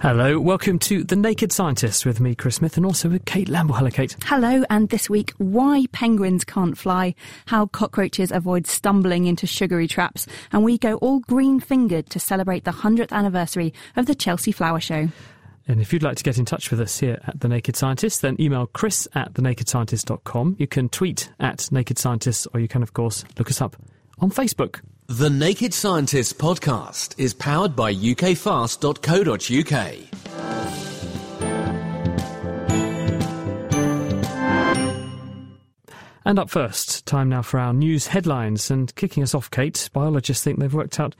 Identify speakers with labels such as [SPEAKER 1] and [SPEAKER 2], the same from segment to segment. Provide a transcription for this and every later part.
[SPEAKER 1] Hello, welcome to The Naked Scientists with me, Chris Smith, and also with Kate Lamble. Hello, Kate.
[SPEAKER 2] Hello, and this week, why penguins can't fly, how cockroaches avoid stumbling into sugary traps, and we go all green fingered to celebrate the 100th anniversary of the Chelsea Flower Show.
[SPEAKER 1] And if you'd like to get in touch with us here at The Naked Scientists, then email chris at thenakedscientists.com. You can tweet at Naked Scientists, or you can, of course, look us up on Facebook.
[SPEAKER 3] The Naked Scientists podcast is powered by ukfast.co.uk.
[SPEAKER 1] And up first, time now for our news headlines. And kicking us off, Kate, biologists think they've worked out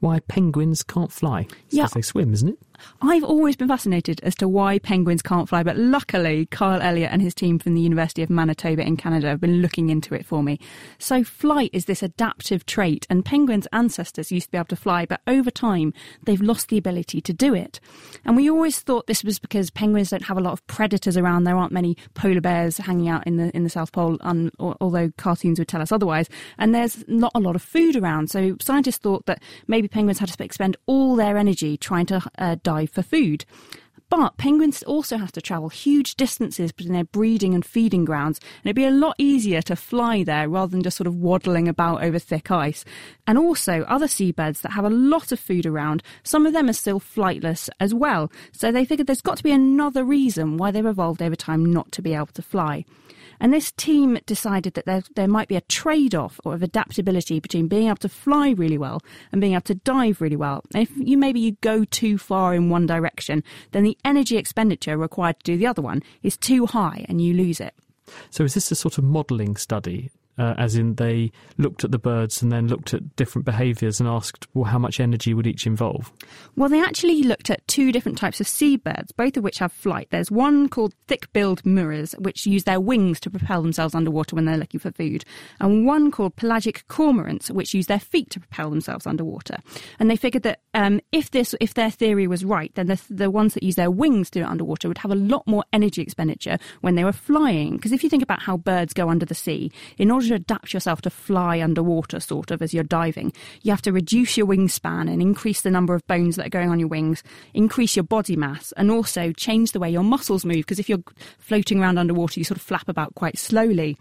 [SPEAKER 1] why penguins can't fly. It's
[SPEAKER 2] Yeah.
[SPEAKER 1] 'cause they swim, isn't it?
[SPEAKER 2] I've always been fascinated as to why penguins can't fly, but luckily Kyle Elliott and his team from the University of Manitoba in Canada have been looking into it for me. So flight is this adaptive trait, and penguins' ancestors used to be able to fly, but over time they've lost the ability to do it. And we always thought this was because penguins don't have a lot of predators around. There aren't many polar bears hanging out in the in the South Pole, although cartoons would tell us otherwise. And there's not a lot of food around, so scientists thought that maybe penguins had to spend all their energy trying to uh, dive for food. But penguins also have to travel huge distances between their breeding and feeding grounds, and it'd be a lot easier to fly there rather than just sort of waddling about over thick ice. And also, other seabirds that have a lot of food around, some of them are still flightless as well. So they figured there's got to be another reason why they've evolved over time not to be able to fly. And this team decided that there, there might be a trade off of adaptability between being able to fly really well and being able to dive really well. And if you maybe you go too far in one direction, then the energy expenditure required to do the other one is too high and you lose it.
[SPEAKER 1] So is this a sort of modelling study? Uh, as in, they looked at the birds and then looked at different behaviours and asked, well, how much energy would each involve?
[SPEAKER 2] Well, they actually looked at two different types of seabirds, both of which have flight. There's one called thick-billed murres, which use their wings to propel themselves underwater when they're looking for food, and one called pelagic cormorants, which use their feet to propel themselves underwater. And they figured that um, if this, if their theory was right, then the, the ones that use their wings to do it underwater would have a lot more energy expenditure when they were flying. Because if you think about how birds go under the sea, in order to adapt yourself to fly underwater, sort of as you're diving, you have to reduce your wingspan and increase the number of bones that are going on your wings, increase your body mass, and also change the way your muscles move. Because if you're floating around underwater, you sort of flap about quite slowly.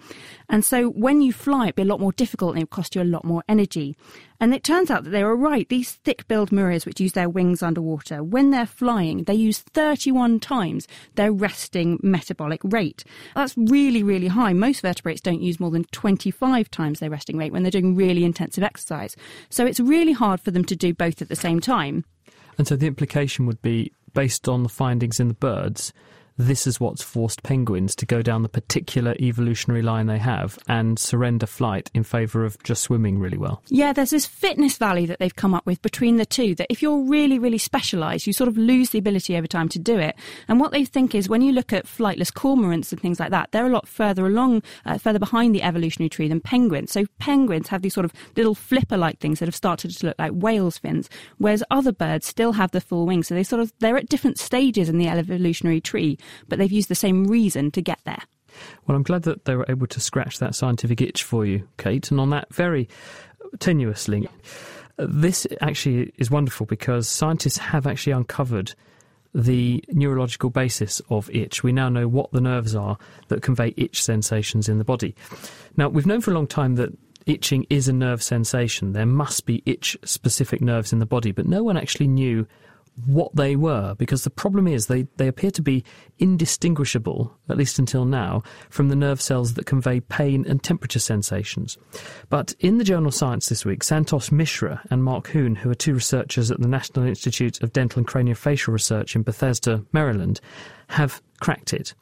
[SPEAKER 2] And so when you fly, it'd be a lot more difficult and it would cost you a lot more energy. And it turns out that they were right. These thick billed murres, which use their wings underwater, when they're flying, they use 31 times their resting metabolic rate. That's really, really high. Most vertebrates don't use more than 25 times their resting rate when they're doing really intensive exercise. So it's really hard for them to do both at the same time.
[SPEAKER 1] And so the implication would be, based on the findings in the birds, this is what's forced penguins to go down the particular evolutionary line they have and surrender flight in favour of just swimming really well.
[SPEAKER 2] Yeah, there's this fitness valley that they've come up with between the two that if you're really, really specialised, you sort of lose the ability over time to do it. And what they think is when you look at flightless cormorants and things like that, they're a lot further along, uh, further behind the evolutionary tree than penguins. So penguins have these sort of little flipper like things that have started to look like whales' fins, whereas other birds still have the full wing. So they sort of, they're at different stages in the evolutionary tree, but they've used the same reason to get there.
[SPEAKER 1] Well, I'm glad that they were able to scratch that scientific itch for you, Kate. And on that very tenuous link, uh, this actually is wonderful because scientists have actually uncovered the neurological basis of itch. We now know what the nerves are that convey itch sensations in the body. Now, we've known for a long time that itching is a nerve sensation. There must be itch specific nerves in the body, but no one actually knew what they were because the problem is they, they appear to be indistinguishable, at least until now, from the nerve cells that convey pain and temperature sensations. But in the journal Science this week, Santosh Mishra and Mark Hoon, who are two researchers at the National Institute of Dental and Craniofacial Research in Bethesda, Maryland, have cracked it.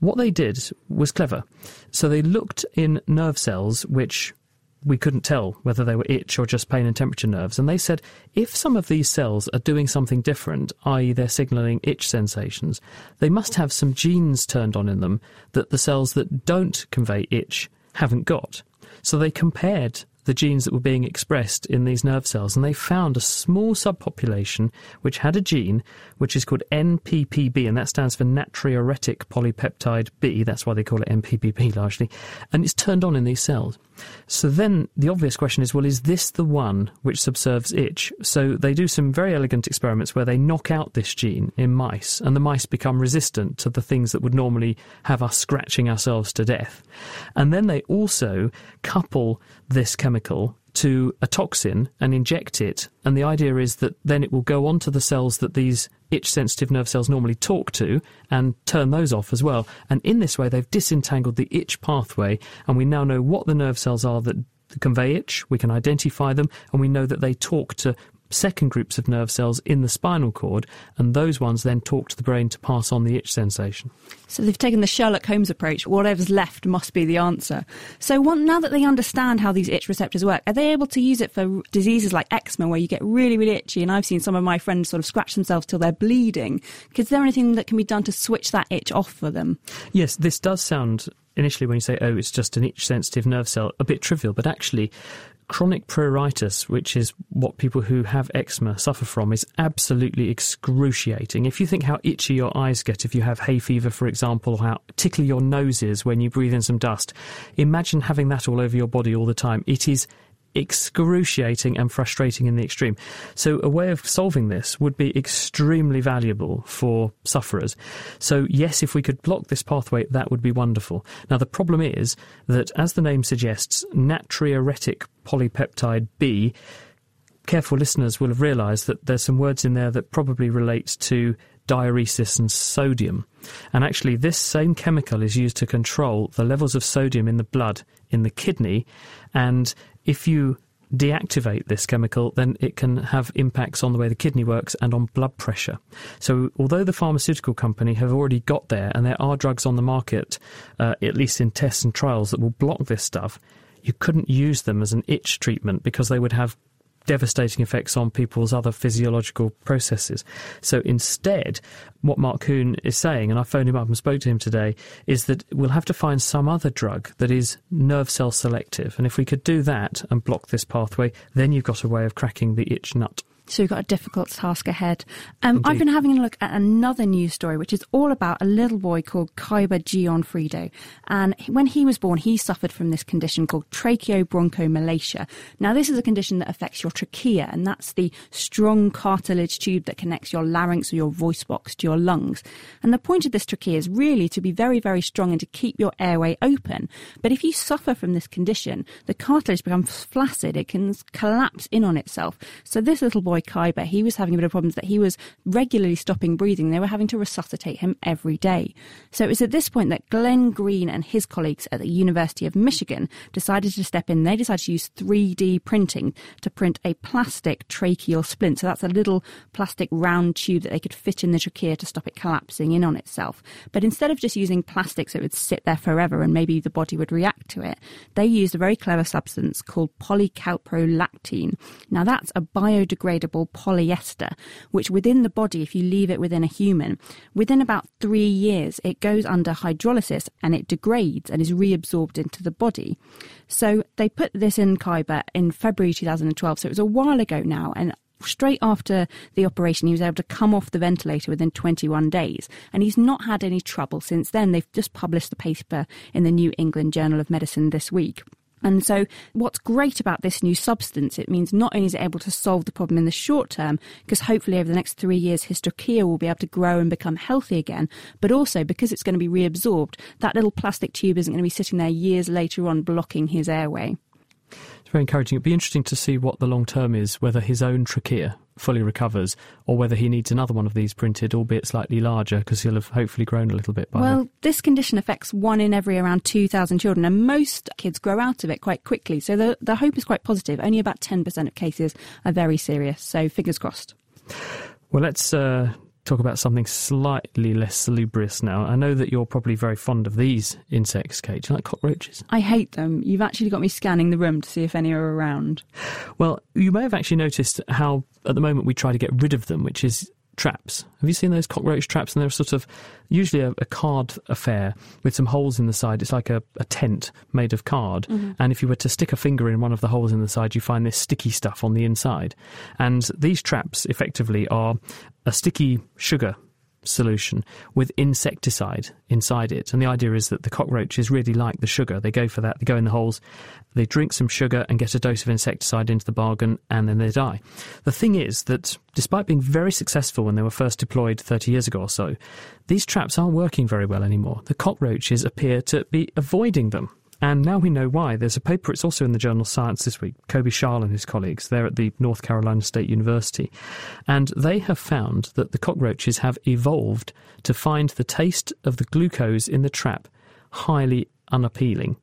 [SPEAKER 1] What they did was clever. So they looked in nerve cells which we couldn't tell whether they were itch or just pain and temperature nerves. And they said if some of these cells are doing something different, i.e., they're signaling itch sensations, they must have some genes turned on in them that the cells that don't convey itch haven't got. So they compared the genes that were being expressed in these nerve cells, and they found a small subpopulation which had a gene which is called NPPB, and that stands for natriuretic polypeptide B. That's why they call it NPPB largely, and it's turned on in these cells. So then the obvious question is well, is this the one which subserves itch? So they do some very elegant experiments where they knock out this gene in mice, and the mice become resistant to the things that would normally have us scratching ourselves to death. And then they also couple this chemical to a toxin and inject it. And the idea is that then it will go onto the cells that these itch sensitive nerve cells normally talk to and turn those off as well. And in this way, they've disentangled the itch pathway, and we now know what the nerve cells are that convey itch, we can identify them, and we know that they talk to second groups of nerve cells in the spinal cord, and those ones then talk to the brain to pass on the itch sensation.
[SPEAKER 2] So they've taken the Sherlock Holmes approach. Whatever's left must be the answer. So one, now that they understand how these itch receptors work, are they able to use it for diseases like eczema, where you get really, really itchy? And I've seen some of my friends sort of scratch themselves till they're bleeding. Is there anything that can be done to switch that itch off for them?
[SPEAKER 1] Yes, this does sound initially when you say, oh, it's just an itch sensitive nerve cell, a bit trivial, but actually, chronic pruritus, which is what people who have eczema suffer from, is absolutely excruciating. If you think how itchy your eyes get if you have hay fever, for example, or how tickly your nose is when you breathe in some dust, imagine having that all over your body all the time. It is excruciating and frustrating in the extreme. So, a way of solving this would be extremely valuable for sufferers. So, yes, if we could block this pathway, that would be wonderful. Now, the problem is that, as the name suggests, natriuretic polypeptide B. Careful listeners will have realised that there's some words in there that probably relate to diuresis and sodium. And actually, this same chemical is used to control the levels of sodium in the blood in the kidney. And if you deactivate this chemical, then it can have impacts on the way the kidney works and on blood pressure. So, although the pharmaceutical company have already got there, and there are drugs on the market, uh, at least in tests and trials, that will block this stuff, you couldn't use them as an itch treatment because they would have devastating effects on people's other physiological processes. So instead, what Mark Hoon is saying, and I phoned him up and spoke to him today, is that we'll have to find some other drug that is nerve cell selective. And if we could do that and block this pathway, then you've got a way of cracking the itch nut.
[SPEAKER 2] So we've got a difficult task ahead. Um, I've been having a look at another news story, which is all about a little boy called Kaiba Gionfriddo. And when he was born, he suffered from this condition called tracheobronchomalacia. Now, this is a condition that affects your trachea, and that's the strong cartilage tube that connects your larynx or your voice box to your lungs. And the point of this trachea is really to be very, very strong and to keep your airway open. But if you suffer from this condition, the cartilage becomes flaccid, it can collapse in on itself. So this little boy boy Kaiba, he was having a bit of problems that he was regularly stopping breathing. They were having to resuscitate him every day. So it was at this point that Glenn Green and his colleagues at the University of Michigan decided to step in. They decided to use 3D printing to print a plastic tracheal splint. So that's a little plastic round tube that they could fit in the trachea to stop it collapsing in on itself. But instead of just using plastic so it would sit there forever and maybe the body would react to it, they used a very clever substance called polycaprolactone. Now that's a biodegradable biodegradable polyester, which within the body, if you leave it within a human, within about three years, it goes under hydrolysis and it degrades and is reabsorbed into the body. So they put this in Kaiba in February 2012, so it was a while ago now, and straight after the operation, he was able to come off the ventilator within 21 days. And he's not had any trouble since then. They've just published the paper in the New England Journal of Medicine this week. And so, what's great about this new substance, it means not only is it able to solve the problem in the short term, because hopefully over the next three years his trachea will be able to grow and become healthy again, but also because it's going to be reabsorbed, that little plastic tube isn't going to be sitting there years later on blocking his airway.
[SPEAKER 1] Very encouraging. It'd be interesting to see what the long term is, whether his own trachea fully recovers, or whether he needs another one of these printed, albeit slightly larger, because he'll have hopefully grown a little bit by
[SPEAKER 2] Well,
[SPEAKER 1] then.
[SPEAKER 2] this condition affects one in every around 2,000 children, and most kids grow out of it quite quickly. So the, the hope is quite positive. Only about 10% of cases are very serious. So fingers crossed.
[SPEAKER 1] Well, let's uh, talk about something slightly less salubrious now. I know that you're probably very fond of these insects, Kate. Do you like cockroaches?
[SPEAKER 2] I hate them. You've actually got me scanning the room to see if any are around.
[SPEAKER 1] Well, you may have actually noticed how, at the moment, we try to get rid of them, which is traps. Have you seen those cockroach traps? And they're sort of usually a, a card affair with some holes in the side. It's like a, a tent made of card. Mm-hmm. And if you were to stick a finger in one of the holes in the side, you find this sticky stuff on the inside. And these traps effectively are a sticky sugar solution with insecticide inside it. And the idea is that the cockroaches really like the sugar. They go for that, they go in the holes, they drink some sugar and get a dose of insecticide into the bargain, and then they die. The thing is that despite being very successful when they were first deployed 30 years ago or so, these traps aren't working very well anymore. The cockroaches appear to be avoiding them. And now we know why. There's a paper, it's also in the journal Science this week, Coby Schal and his colleagues, they're at the North Carolina State University. And they have found that the cockroaches have evolved to find the taste of the glucose in the trap highly unappealing.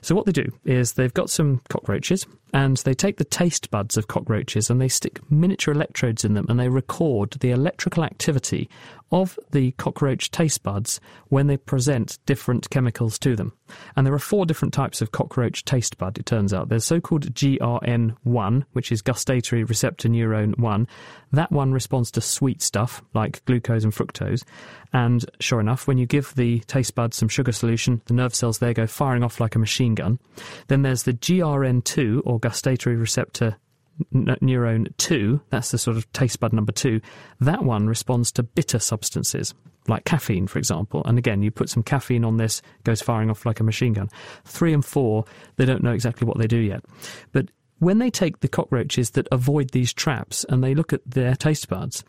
[SPEAKER 1] So what they do is they've got some cockroaches and they take the taste buds of cockroaches and they stick miniature electrodes in them and they record the electrical activity of the cockroach taste buds when they present different chemicals to them. And there are four different types of cockroach taste bud, it turns out. There's so called GRN1, which is gustatory receptor neuron 1. That one responds to sweet stuff like glucose and fructose. And sure enough, when you give the taste bud some sugar solution, the nerve cells there go firing off like a machine gun. Then there's the GRN2 or gustatory receptor neuron 2, that's the sort of taste bud number 2, that one responds to bitter substances, like caffeine, for example. And again, you put some caffeine on this, goes firing off like a machine gun. 3 and 4, they don't know exactly what they do yet. But when they take the cockroaches that avoid these traps and they look at their taste buds,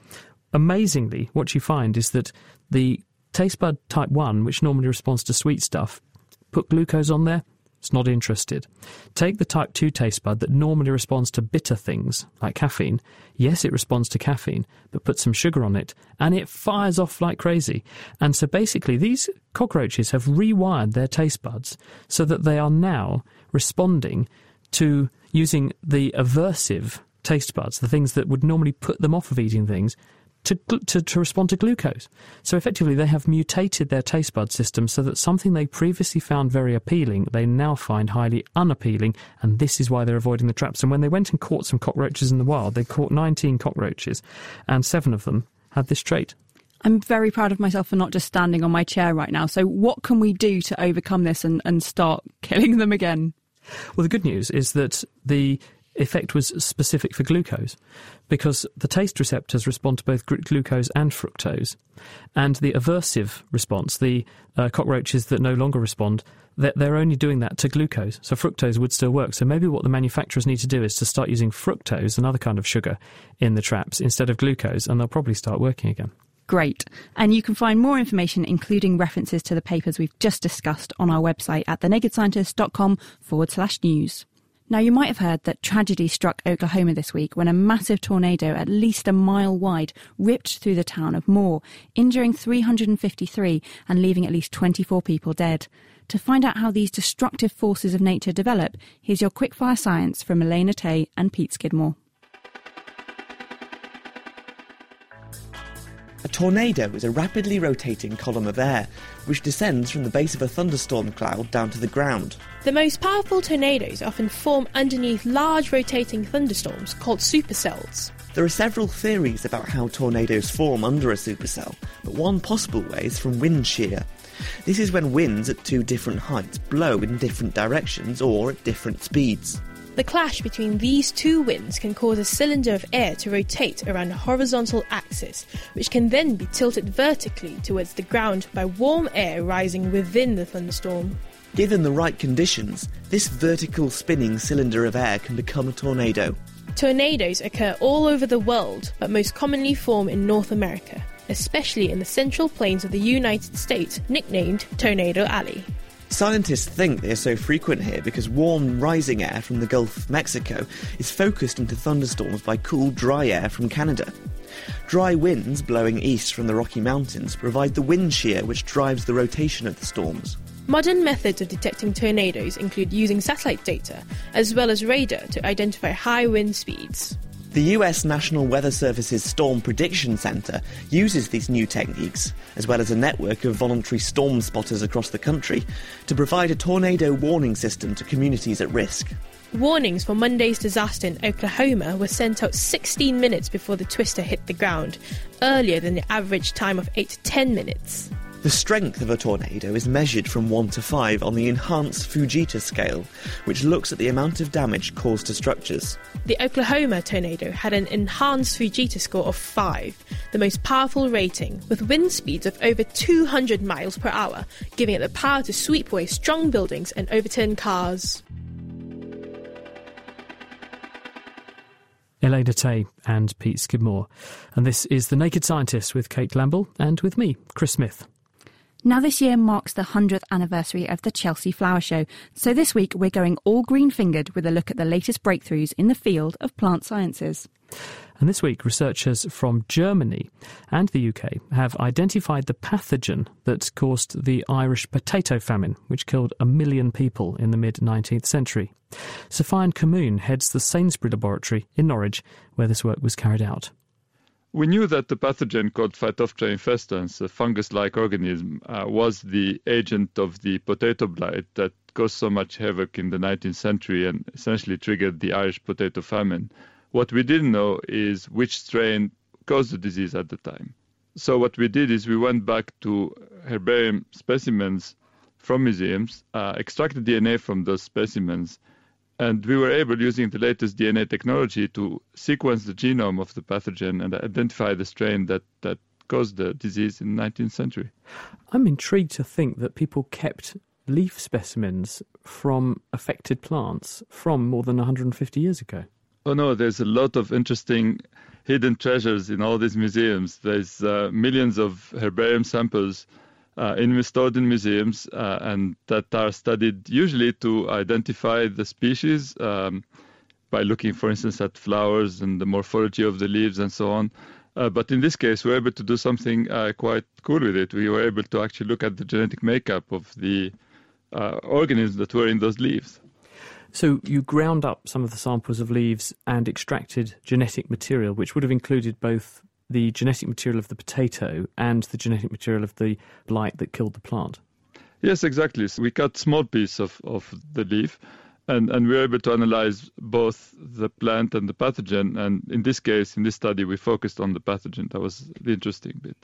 [SPEAKER 1] amazingly, what you find is that the taste bud type 1, which normally responds to sweet stuff, put glucose on there, it's not interested. Take the type 2 taste bud that normally responds to bitter things, like caffeine. Yes, it responds to caffeine, but put some sugar on it, and it fires off like crazy. And so basically, these cockroaches have rewired their taste buds so that they are now responding to using the aversive taste buds, the things that would normally put them off of eating things, to, to, to, respond to glucose. So effectively, they have mutated their taste bud system so that something they previously found very appealing, they now find highly unappealing, and this is why they're avoiding the traps. And when they went and caught some cockroaches in the wild, they caught 19 cockroaches, and seven of them had this trait.
[SPEAKER 2] I'm very proud of myself for not just standing on my chair right now. So, what can we do to overcome this and, and start killing them again?
[SPEAKER 1] Well, the good news is that the effect was specific for glucose because the taste receptors respond to both glucose and fructose. And the aversive response, the uh, cockroaches that no longer respond, they're, they're only doing that to glucose. So fructose would still work. So maybe what the manufacturers need to do is to start using fructose, another kind of sugar, in the traps instead of glucose, and they'll probably start working again.
[SPEAKER 2] Great. And you can find more information, including references to the papers we've just discussed, on our website at thenakedscientists.com forward slash news. Now, you might have heard that tragedy struck Oklahoma this week when a massive tornado, at least a mile wide, ripped through the town of Moore, injuring 353 and leaving at least 24 people dead. To find out how these destructive forces of nature develop, here's your quickfire science from Elena Tay and Pete Skidmore.
[SPEAKER 4] Tornado is a rapidly rotating column of air which descends from the base of a thunderstorm cloud down to the ground.
[SPEAKER 5] The most powerful tornadoes often form underneath large rotating thunderstorms called supercells.
[SPEAKER 4] There are several theories about how tornadoes form under a supercell, but one possible way is from wind shear. This is when winds at two different heights blow in different directions or at different speeds.
[SPEAKER 5] The clash between these two winds can cause a cylinder of air to rotate around a horizontal axis, which can then be tilted vertically towards the ground by warm air rising within the thunderstorm.
[SPEAKER 4] Given the right conditions, this vertical spinning cylinder of air can become a tornado.
[SPEAKER 5] Tornadoes occur all over the world, but most commonly form in North America, especially in the central plains of the United States, nicknamed Tornado Alley.
[SPEAKER 4] Scientists think they are so frequent here because warm, rising air from the Gulf of Mexico is focused into thunderstorms by cool, dry air from Canada. Dry winds blowing east from the Rocky Mountains provide the wind shear which drives the rotation of the storms.
[SPEAKER 5] Modern methods of detecting tornadoes include using satellite data as well as radar to identify high wind speeds.
[SPEAKER 4] The US National Weather Service's Storm Prediction Center uses these new techniques, as well as a network of voluntary storm spotters across the country, to provide a tornado warning system to communities at risk.
[SPEAKER 5] Warnings for Monday's disaster in Oklahoma were sent out 16 minutes before the twister hit the ground, earlier than the average time of 8 to 10 minutes.
[SPEAKER 4] The strength of a tornado is measured from 1 to 5 on the enhanced Fujita scale, which looks at the amount of damage caused to structures.
[SPEAKER 5] The Oklahoma tornado had an enhanced Fujita score of 5, the most powerful rating, with wind speeds of over 200 miles per hour, giving it the power to sweep away strong buildings and overturn cars.
[SPEAKER 1] Elena Tay and Pete Skidmore. And this is The Naked Scientists with Kate Lamble and with me, Chris Smith.
[SPEAKER 2] Now, this year marks the 100th anniversary of the Chelsea Flower Show, so this week we're going all green fingered with a look at the latest breakthroughs in the field of plant sciences.
[SPEAKER 1] And this week, researchers from Germany and the UK have identified the pathogen that caused the Irish potato famine, which killed a million people in the mid 19th century. Sophien Kamoun heads the Sainsbury Laboratory in Norwich, where this work was carried out.
[SPEAKER 6] We knew that the pathogen called Phytophthora infestans, a fungus-like organism, uh, was the agent of the potato blight that caused so much havoc in the 19th century and essentially triggered the Irish potato famine. What we didn't know is which strain caused the disease at the time. So what we did is we went back to herbarium specimens from museums, uh, extracted DNA from those specimens, and we were able, using the latest DNA technology, to sequence the genome of the pathogen and identify the strain that, that caused the disease in the 19th century.
[SPEAKER 1] I'm intrigued to think that people kept leaf specimens from affected plants from more than 150 years ago.
[SPEAKER 6] Oh no, there's a lot of interesting hidden treasures in all these museums. There's uh, millions of herbarium samples uh, in, stored in museums uh, and that are studied usually to identify the species um, by looking, for instance, at flowers and the morphology of the leaves and so on. Uh, but in this case, we were able to do something uh, quite cool with it. We were able to actually look at the genetic makeup of the uh, organisms that were in those leaves.
[SPEAKER 1] So you ground up some of the samples of leaves and extracted genetic material, which would have included both the genetic material of the potato and the genetic material of the blight that killed the plant.
[SPEAKER 6] Yes, exactly. So we cut small piece of, of the leaf and, and we were able to analyze both the plant and the pathogen. And in this case, in this study, we focused on the pathogen. That was the interesting bit.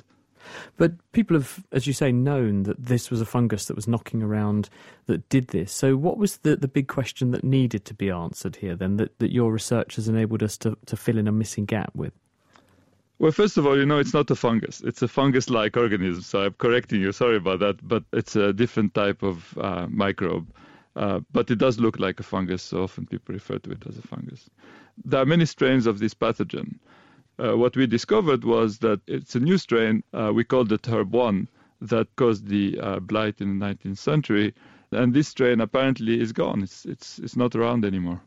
[SPEAKER 1] But people have, as you say, known that this was a fungus that was knocking around that did this. So, what was the, the big question that needed to be answered here then, that, that your research has enabled us to, to fill in a missing gap with?
[SPEAKER 6] Well, first of all, you know, it's not a fungus. It's a fungus like organism. So, I'm correcting you. Sorry about that. But it's a different type of uh, microbe. Uh, but it does look like a fungus, so often people refer to it as a fungus. There are many strains of this pathogen uh, what we discovered was that it's a new strain. Uh, we called it Herb 1 that caused the uh, blight in the 19th century. And this strain apparently is gone. It's, it's, it's not around anymore.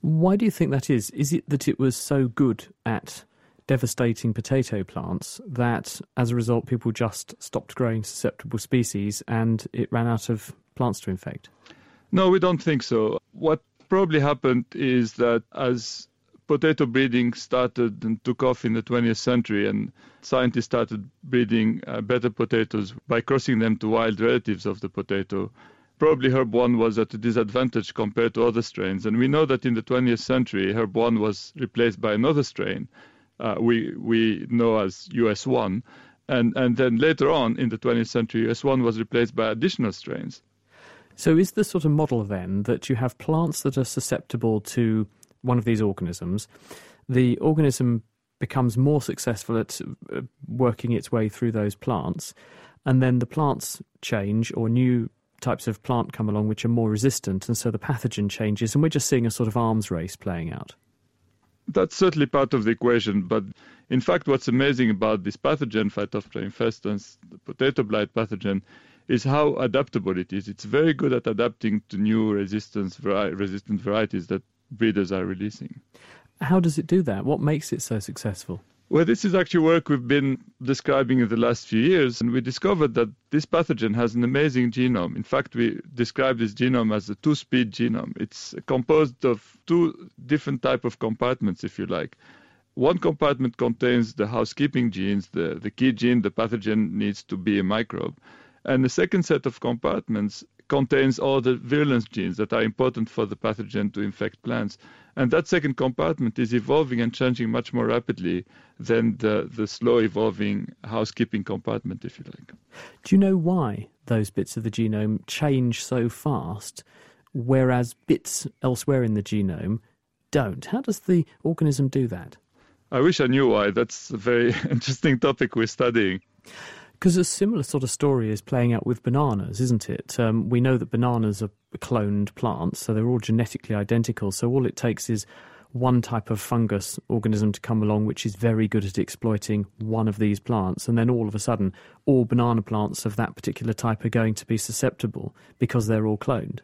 [SPEAKER 1] Why do you think that is? Is it that it was so good at devastating potato plants that as a result people just stopped growing susceptible species and it ran out of plants to infect?
[SPEAKER 6] No, we don't think so. What probably happened is that as potato breeding started and took off in the 20th century, and scientists started breeding uh, better potatoes by crossing them to wild relatives of the potato. Probably herb 1 was at a disadvantage compared to other strains, and we know that in the 20th century, herb 1 was replaced by another strain uh, we, we know as US1. And, and then later on in the 20th century, US1 was replaced by additional strains.
[SPEAKER 1] So, is the sort of model then that you have plants that are susceptible to one of these organisms, the organism becomes more successful at uh, working its way through those plants, and then the plants change or new types of plant come along which are more resistant, and so the pathogen changes, and we're just seeing a sort of arms race playing out.
[SPEAKER 6] That's certainly part of the equation, but in fact, what's amazing about this pathogen, Phytophthora infestans, the potato blight pathogen, is how adaptable it is. It's very good at adapting to new resistance vari- resistant varieties that breeders are releasing.
[SPEAKER 1] How does it do that? What makes it so successful?
[SPEAKER 6] Well, this is actually work we've been describing in the last few years, and we discovered that this pathogen has an amazing genome. In fact, we describe this genome as a two-speed genome. It's composed of two different type of compartments, if you like. One compartment contains the housekeeping genes, the, the key gene the pathogen needs to be a microbe. And the second set of compartments contains all the virulence genes that are important for the pathogen to infect plants. And that second compartment is evolving and changing much more rapidly than the, the slow evolving housekeeping compartment, if you like.
[SPEAKER 1] Do you know why those bits of the genome change so fast, whereas bits elsewhere in the genome don't? How does the organism do that?
[SPEAKER 6] I wish I knew why. That's a very interesting topic we're studying.
[SPEAKER 1] Because a similar sort of story is playing out with bananas, isn't it? Um, we know that bananas are cloned plants, so they're all genetically identical. So all it takes is one type of fungus organism to come along which is very good at exploiting one of these plants, and then all of a sudden, all banana plants of that particular type are going to be susceptible because they're all cloned.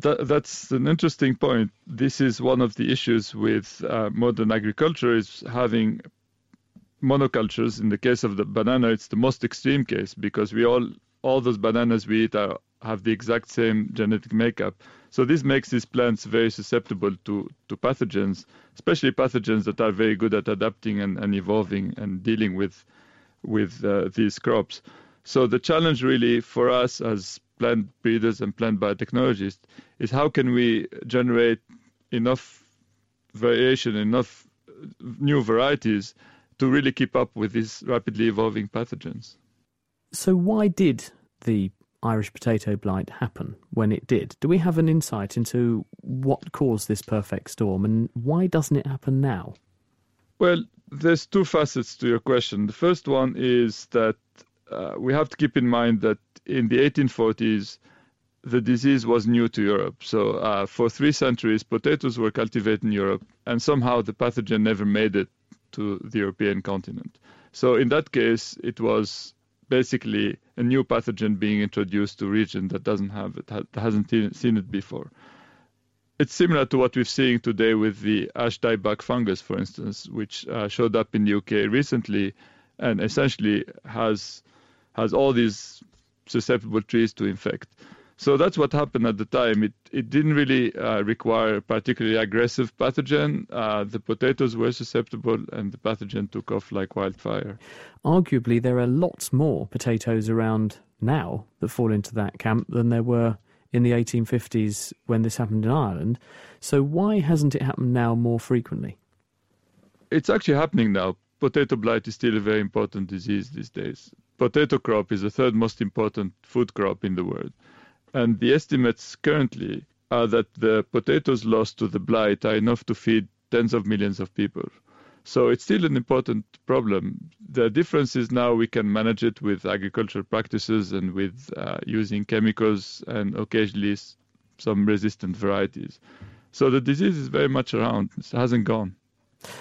[SPEAKER 6] That, that's an interesting point. This is one of the issues with uh, modern agriculture is having monocultures. In the case of the banana, it's the most extreme case because we all all those bananas we eat are, have the exact same genetic makeup. So this makes these plants very susceptible to, to pathogens, especially pathogens that are very good at adapting and, and evolving and dealing with with uh, these crops. So the challenge really for us as plant breeders and plant biotechnologists is how can we generate enough variation, enough new varieties to really keep up with these rapidly evolving pathogens.
[SPEAKER 1] So, why did the Irish potato blight happen when it did? Do we have an insight into what caused this perfect storm and why doesn't it happen now?
[SPEAKER 6] Well, there's two facets to your question. The first one is that uh, we have to keep in mind that in the 1840s, the disease was new to Europe. So uh, for three centuries, potatoes were cultivated in Europe, and somehow the pathogen never made it to the European continent. So in that case, it was basically a new pathogen being introduced to a region that doesn't have it, hasn't seen it before. It's similar to what we're seeing today with the ash dieback fungus, for instance, which uh, showed up in the UK recently, and essentially has has all these susceptible trees to infect. So that's what happened at the time. It it didn't really uh, require a particularly aggressive pathogen. Uh, the potatoes were susceptible, and the pathogen took off like wildfire.
[SPEAKER 1] Arguably, there are lots more potatoes around now that fall into that camp than there were in the 1850s when this happened in Ireland. So why hasn't it happened now more frequently?
[SPEAKER 6] It's actually happening now. Potato blight is still a very important disease these days. Potato crop is the third most important food crop in the world. And the estimates currently are that the potatoes lost to the blight are enough to feed tens of millions of people. So it's still an important problem. The difference is now we can manage it with agricultural practices and with uh, using chemicals and occasionally some resistant varieties. So the disease is very much around. It hasn't gone.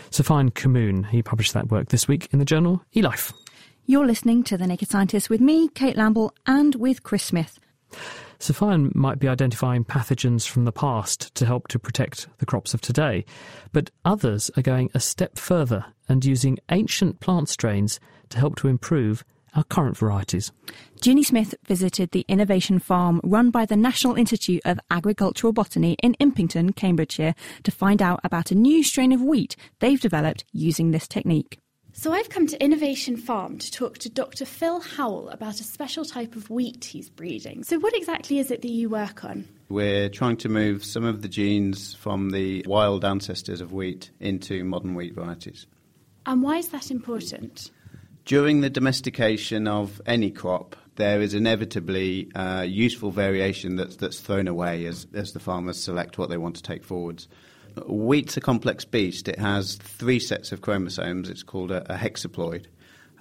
[SPEAKER 1] Sophien Kamoun, he published that work this week in the journal eLife.
[SPEAKER 2] You're listening to The Naked Scientists with me, Kate Lamble, and with Chris Smith.
[SPEAKER 1] Sophien might be identifying pathogens from the past to help to protect the crops of today, but others are going a step further and using ancient plant strains to help to improve our current varieties.
[SPEAKER 2] Ginny Smith visited the innovation farm run by the National Institute of Agricultural Botany in Impington, Cambridgeshire, to find out about a new strain of wheat they've developed using this technique.
[SPEAKER 7] So I've come to Innovation Farm to talk to Dr. Phil Howell about a special type of wheat he's breeding. So what exactly is it that you work on?
[SPEAKER 8] We're trying to move some of the genes from the wild ancestors of wheat into modern wheat varieties.
[SPEAKER 7] And why is that important?
[SPEAKER 8] During the domestication of any crop, there is inevitably uh, useful variation that's, that's thrown away as, as the farmers select what they want to take forwards. Wheat's a complex beast. It has three sets of chromosomes. It's called a, a hexaploid.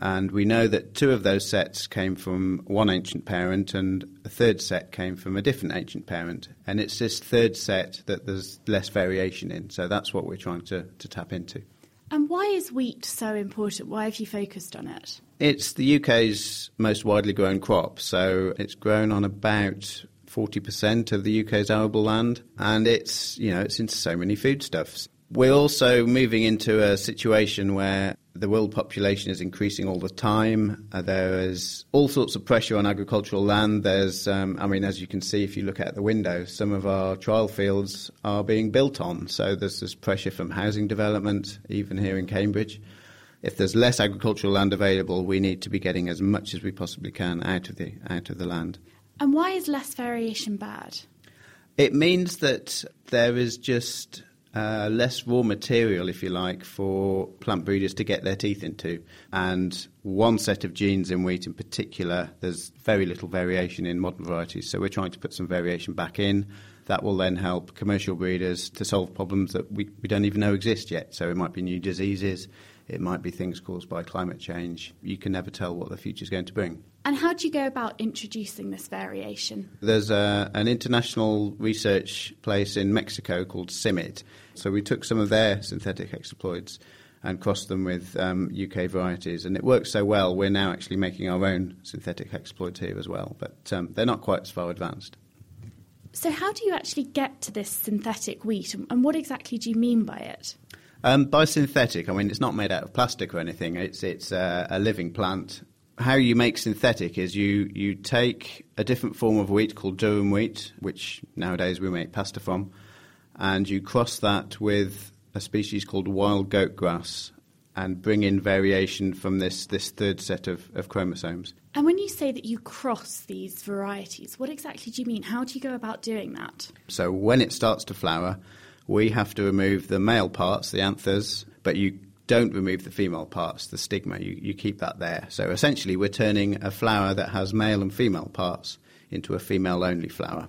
[SPEAKER 8] And we know that two of those sets came from one ancient parent and a third set came from a different ancient parent. And it's this third set that there's less variation in. So that's what we're trying to, to tap into.
[SPEAKER 7] And why is wheat so important? Why have you focused on it?
[SPEAKER 8] It's the UK's most widely grown crop. So it's grown on about 40% of the UK's arable land, and it's, you know, it's in so many foodstuffs. We're also moving into a situation where the world population is increasing all the time. Uh, there is all sorts of pressure on agricultural land. There's, um, I mean, as you can see if you look out the window, some of our trial fields are being built on. So there's this pressure from housing development, even here in Cambridge. If there's less agricultural land available, we need to be getting as much as we possibly can out of the out of the land.
[SPEAKER 7] And why is less variation bad?
[SPEAKER 8] It means that there is just uh, less raw material, if you like, for plant breeders to get their teeth into. And one set of genes in wheat in particular, there's very little variation in modern varieties. So we're trying to put some variation back in. That will then help commercial breeders to solve problems that we, we don't even know exist yet. So it might be new diseases, it might be things caused by climate change. You can never tell what the future is going to bring.
[SPEAKER 7] And how do you go about introducing this variation?
[SPEAKER 8] There's a, an international research place in Mexico called CIMMYT. So we took some of their synthetic hexaploids and crossed them with um, UK varieties, and it works so well. We're now actually making our own synthetic hexaploids here as well, but um, they're not quite as far advanced.
[SPEAKER 7] So, how do you actually get to this synthetic wheat, and what exactly do you mean by it?
[SPEAKER 8] Um, by synthetic, I mean it's not made out of plastic or anything. It's it's uh, a living plant. How you make synthetic is you you take a different form of wheat called durum wheat, which nowadays we make pasta from, and you cross that with a species called wild goat grass, and bring in variation from this this third set of, of chromosomes.
[SPEAKER 7] And when you say that you cross these varieties, what exactly do you mean? How do you go about doing that?
[SPEAKER 8] So when it starts to flower we have to remove the male parts, the anthers, but you don't remove the female parts, the stigma. You, you keep that there. So essentially, we're turning a flower that has male and female parts into a female only flower.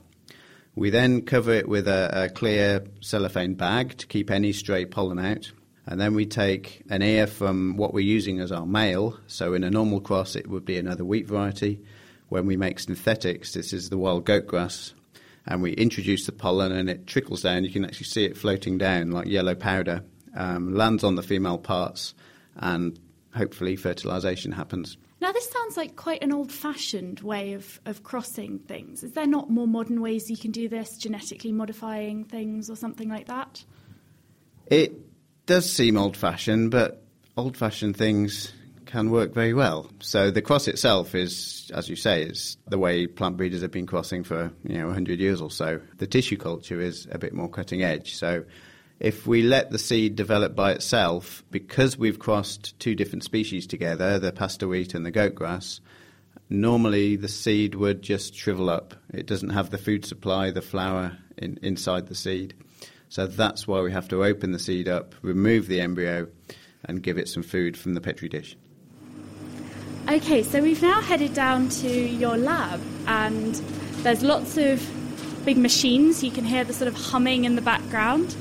[SPEAKER 8] We then cover it with a, a, clear cellophane bag to keep any stray pollen out. And then we take an ear from what we're using as our male. So in a normal cross, it would be another wheat variety. When we make synthetics, this is the wild goat grass and we introduce the pollen and it trickles down. You can actually see it floating down like yellow powder, um, lands on the female parts, and hopefully fertilization happens.
[SPEAKER 7] Now, this sounds like quite an old fashioned way of, of crossing things. Is there not more modern ways you can do this, genetically modifying things or something like that?
[SPEAKER 8] It does seem old fashioned, but old fashioned things can work very well. So the cross itself is, as you say, is the way plant breeders have been crossing for you know 100 years or so. The tissue culture is a bit more cutting edge. So if we let the seed develop by itself, because we've crossed two different species together, the pasta wheat and the goat grass, normally the seed would just shrivel up. It doesn't have the food supply, the flower in, inside the seed. So that's why we have to open the seed up, remove the embryo, and give it some food from the petri dish.
[SPEAKER 7] Okay, so we've now headed down to your lab, and there's lots of big machines. You can hear the sort of humming in the background.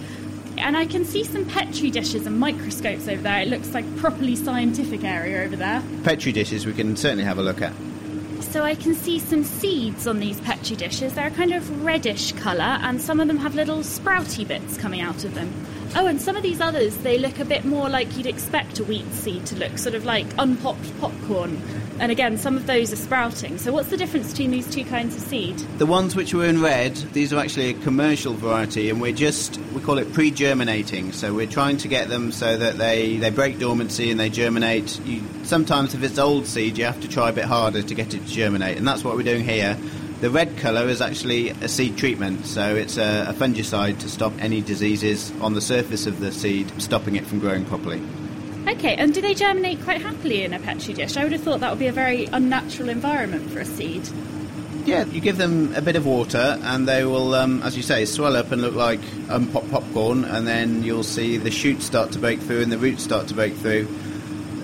[SPEAKER 7] And I can see some petri dishes and microscopes over there. It looks like properly scientific area over there.
[SPEAKER 8] Petri dishes we can certainly have a look at.
[SPEAKER 7] So I can see some seeds on these petri dishes. They're a kind of reddish colour, and some of them have little sprouty bits coming out of them. Oh, and some of these others, they look a bit more like you'd expect a wheat seed to look, sort of like unpopped popcorn. And again, some of those are sprouting. So, what's the difference between these two kinds of seed?
[SPEAKER 8] The ones which were in red, these are actually a commercial variety, and we're just, we call it pre germinating. So, we're trying to get them so that they, they break dormancy and they germinate. You, sometimes, if it's old seed, you have to try a bit harder to get it to germinate, and that's what we're doing here. The red colour is actually a seed treatment, so it's a, a, fungicide to stop any diseases on the surface of the seed, stopping it from growing properly.
[SPEAKER 7] Okay, and do they germinate quite happily in a petri dish? I would have thought that would be a very unnatural environment for a seed.
[SPEAKER 8] Yeah, you give them a bit of water, and they will, um, as you say, swell up and look like unpopped popcorn, and then you'll see the shoots start to break through and the roots start to break through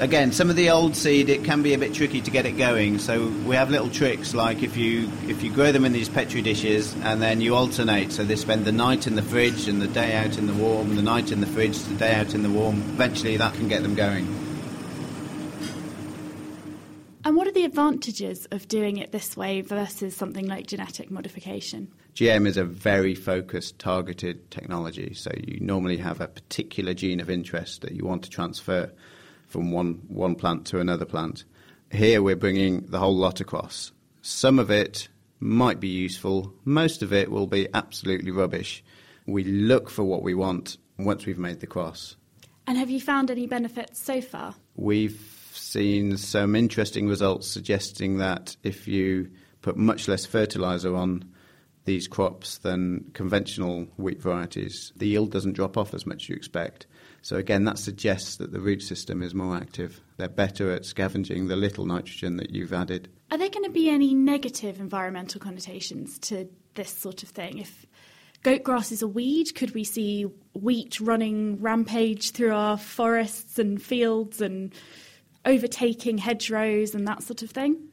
[SPEAKER 8] again, some of the old seed it can be a bit tricky to get it going. So we have little tricks like if you if you grow them in these petri dishes and then you alternate, so they spend the night in the fridge and the day out in the warm, the night in the fridge, the day out in the warm. Eventually, that can get them going.
[SPEAKER 7] And what are the advantages of doing it this way versus something like genetic modification?
[SPEAKER 8] GM is a very focused, targeted technology. So you normally have a particular gene of interest that you want to transfer from one, one plant to another plant. Here we're bringing the whole lot across. Some of it might be useful, most of it will be absolutely rubbish. We look for what we want once we've made the cross.
[SPEAKER 7] And have you found any benefits so far?
[SPEAKER 8] We've seen some interesting results suggesting that if you put much less fertilizer on these crops than conventional wheat varieties, the yield doesn't drop off as much as you expect. So again, that suggests that the root system is more active. They're better at scavenging the little nitrogen that you've added.
[SPEAKER 7] Are there going to be any negative environmental connotations to this sort of thing? If goat grass is a weed, could we see wheat running rampage through our forests and fields and overtaking hedgerows and that sort of thing?